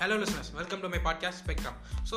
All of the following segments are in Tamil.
Hello listeners welcome to my podcast Spectrum so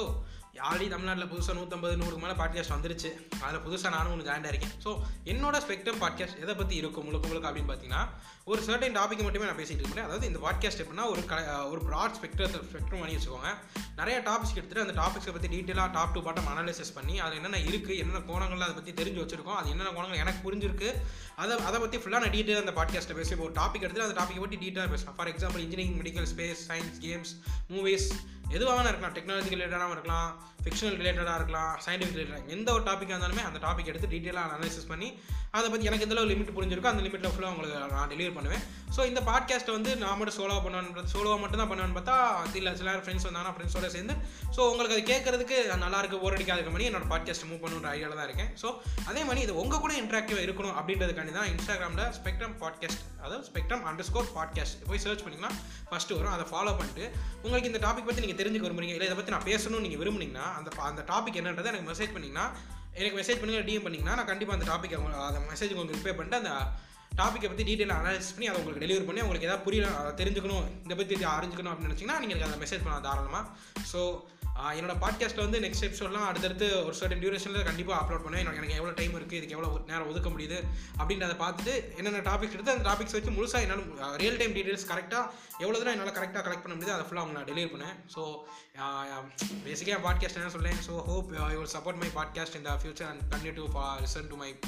already தமிழ்நாட்டில் புதுசாக நூற்றம்பது நூறுக்கு மேலே பாட்காஸ்ட் வந்துருச்சு. அதில் புதுசாக நானும் ஒன்று ஜாயின் இருக்கேன் ஸோ என்னோட ஸ்பெக்ட்ரம் பாட்காஸ்ட் எதை பற்றி இருக்கும் முழுக்க முழுக்க அப்படின்னு பார்த்தீங்கன்னா ஒரு சர்டன் டாபிக் மட்டுமே நான் பேசிகிட்டு இருக்கேன் அதாவது இந்த பாட்காஸ்ட் எப்படின்னா ஒரு க ஒரு ப்ராட் ஸ்பெக்ட்ரத்தை ஸ்பெக்ட்ரம் பண்ணி வச்சுக்கோங்க. நிறைய டாபிக்ஸ் எடுத்துகிட்டு அந்த டாபிக்ஸை பற்றி டீட்டெயிலாக டாப் டு பாட்டம் அனாலிசிஸ் பண்ணி அது என்னென்ன இருக்குது என்னென்ன கோணங்கள் அதை பற்றி தெரிஞ்சு வச்சிருக்கோம் அது என்னென்ன கோணங்கள் எனக்கு புரிஞ்சிருக்கு அதை அதை பற்றி ஃபுல்லாக நான் டீட்டெயில் அந்த பாட்காஸ்ட்டில் பேசி ஒரு டாபிக் எடுத்து அந்த டாப்பிக்கை பற்றி டீட்டெயிலாக பேசுவேன் for example engineering medical space science games movies எதுவாக இருக்கலாம் டெக்னாலஜி ரிலேட்டடாகவும் இருக்கலாம் ஃபிக்ஷனல் ரிலேட்டடாக இருக்கலாம் சயின்டிஃபிக் ரிலேட்டடாக எந்த ஒரு டாப்பிக்காக இருந்தாலுமே அந்த டாபிக் எடுத்து டீட்டெயிலாக அனாலிசிஸ் பண்ணி அதை பற்றி எனக்கு எந்த லிமிட் புரிஞ்சிருக்கோ அந்த லிமிட்டில் ஃபுல்லாக உங்களுக்கு நான் டெலிவர் பண்ணுவேன். ஸோ இந்த பாட்காஸ்ட்டை வந்து நான் மட்டும் சோலோவாக பண்ணுவேன் சோலோவாக மட்டும் தான் பண்ணுவேன்னு பார்த்தா இல்லை சில ஃப்ரெண்ட்ஸ் வந்தாங்கன்னா ஃப்ரெண்ட்ஸோட சேர்ந்து ஸோ உங்களுக்கு அது கேட்குறதுக்கு நல்லா இருக்கு ஓர் அடிக்காத மாதிரி என்னோட பாட்காஸ்ட் மூவ் பண்ணுற ஐடியாவில் தான் இருக்கேன். ஸோ அதே மாதிரி இது உங்கள் கூட இன்ட்ராக்டிவாக இருக்கணும் அப்படின்றதுக்காண்டி தான் இன்ஸ்டாகிராமில் ஸ்பெக்ட்ரம் பாட்காஸ்ட் அதாவது ஸ்பெக்ட்ரம் அண்டர் ஸ்கோர் பாட்காஸ்ட் போய் சர்ச் பண்ணிங்கன்னா ஃபஸ்ட்டு வரும் அதை ஃபாலோ பண்ணிட்டு உங்களுக்கு இந்த டாபிக் பற்றி நீங்கள் தெரிஞ்சுக்க விரும்புறீங்க இல்லை இதை பற்றி நான் பேசணும்னு நீங்கள் விரும்புனீங்கன்னா அந்த அந்த டாபிக் என்னன்றதை எனக்கு மெசேஜ் பண்ணிங்கன்னா எனக்கு மெசேஜ் பண்ணுங்க டிஎம் பண்ணிங்கன்னா நான் கண்டிப்பாக அந்த டாபிக் அந்த மெசேஜ் உங்களுக்கு ரிப்பே பண்ணிட்டு அந்த டாப்பிக்கை பற்றி டீட்டெயில் அனாலிசிஸ் பண்ணி அதை உங்களுக்கு டெலிவரி பண்ணி உங்களுக்கு எதாவது புரியல தெரிஞ்சுக்கணும் இதை பற்றி அறிஞ்சுக்கணும் அப்படின்னு நினச்சிங்கன்னா நீங்கள் எனக்கு அதை மெசேஜ் பண்ணலாம் தாராளமாக ஸோ என்னோட பாட்காஸ்ட்டில் வந்து நெக்ஸ்ட் எபிசோட்லாம் அடுத்தடுத்து ஒரு சர்டன் டியூரேஷனில் கண்டிப்பாக அப்லோட் பண்ணுவேன். எனக்கு எனக்கு எவ்வளோ டைம் இருக்குது இதுக்கு எவ்வளோ நேரம் ஒதுக்க முடியுது அப்படின்றத பார்த்துட்டு என்னென்ன டாபிக்ஸ் எடுத்து அந்த டாபிக்ஸ் வச்சு முழுசாக என்னால் ரியல் டைம் டீட்டெயில்ஸ் கரெக்டாக எவ்வளோ தூரம் என்னால் கரெக்டாக கலெக்ட் பண்ண முடியுது அதை ஃபுல்லாக அவங்க நான் டெலிவரி பண்ணேன் ஸோ பேசிக்காக பாட்காஸ்ட் என்ன சொல்லேன் so hope you will support my podcast in the future and continue to listen to my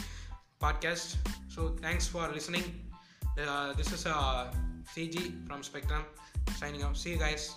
podcast so thanks for listening this is CG from Spectrum signing off see guys.